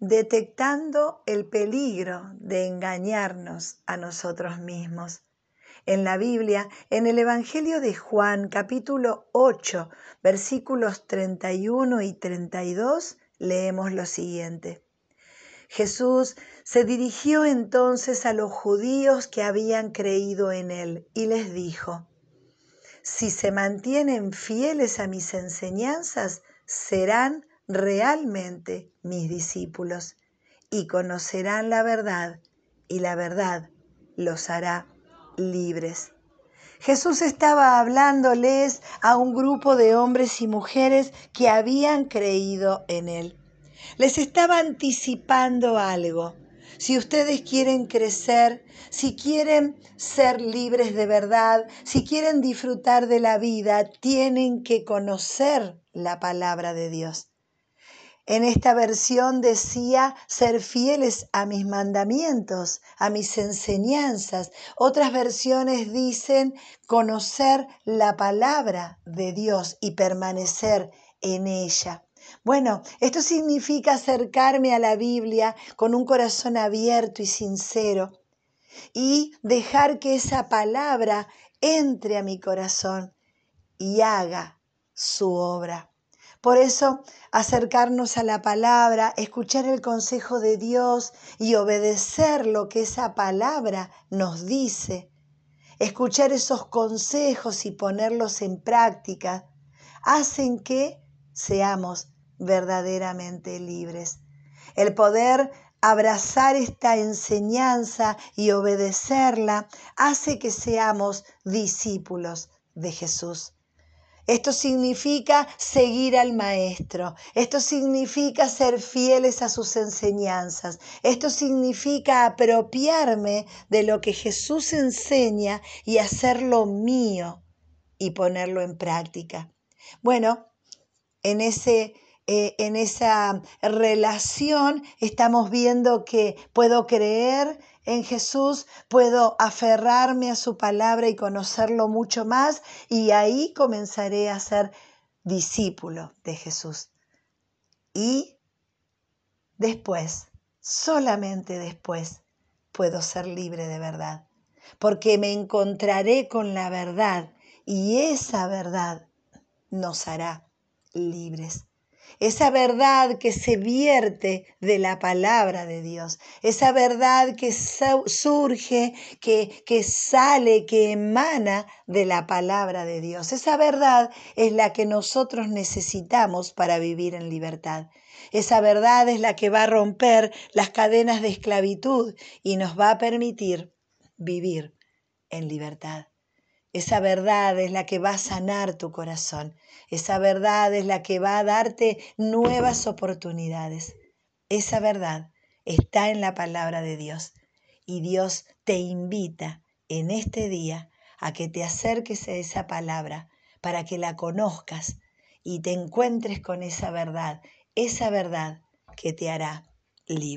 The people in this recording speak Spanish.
detectando el peligro de engañarnos a nosotros mismos. En la Biblia, en el Evangelio de Juan, capítulo 8, versículos 31 y 32, leemos lo siguiente. Jesús se dirigió entonces a los judíos que habían creído en él y les dijo, si se mantienen fieles a mis enseñanzas, serán realmente mis discípulos y conocerán la verdad y la verdad los hará libres. Jesús estaba hablándoles a un grupo de hombres y mujeres que habían creído en Él. Les estaba anticipando algo. Si ustedes quieren crecer, si quieren ser libres de verdad, si quieren disfrutar de la vida, tienen que conocer la palabra de Dios. En esta versión decía ser fieles a mis mandamientos, a mis enseñanzas. Otras versiones dicen conocer la palabra de Dios y permanecer en ella. Bueno, esto significa acercarme a la Biblia con un corazón abierto y sincero y dejar que esa palabra entre a mi corazón y haga su obra. Por eso, acercarnos a la palabra, escuchar el consejo de Dios y obedecer lo que esa palabra nos dice, escuchar esos consejos y ponerlos en práctica, hacen que seamos verdaderamente libres. El poder abrazar esta enseñanza y obedecerla hace que seamos discípulos de Jesús. Esto significa seguir al Maestro. Esto significa ser fieles a sus enseñanzas. Esto significa apropiarme de lo que Jesús enseña y hacerlo mío y ponerlo en práctica. Bueno, en, ese, eh, en esa relación estamos viendo que puedo creer en Jesús, puedo aferrarme a su palabra y conocerlo mucho más y ahí comenzaré a ser discípulo de Jesús. Y después, solamente después, puedo ser libre de verdad, porque me encontraré con la verdad y esa verdad nos hará libres esa verdad que se vierte de la palabra de Dios, esa verdad que surge, que, que sale, que emana de la palabra de Dios. Esa verdad es la que nosotros necesitamos para vivir en libertad. Esa verdad es la que va a romper las cadenas de esclavitud y nos va a permitir vivir en libertad. Esa verdad es la que va a sanar tu corazón. Esa verdad es la que va a darte nuevas oportunidades. Esa verdad está en la palabra de Dios. Y Dios te invita en este día a que te acerques a esa palabra para que la conozcas y te encuentres con esa verdad, esa verdad que te hará libre.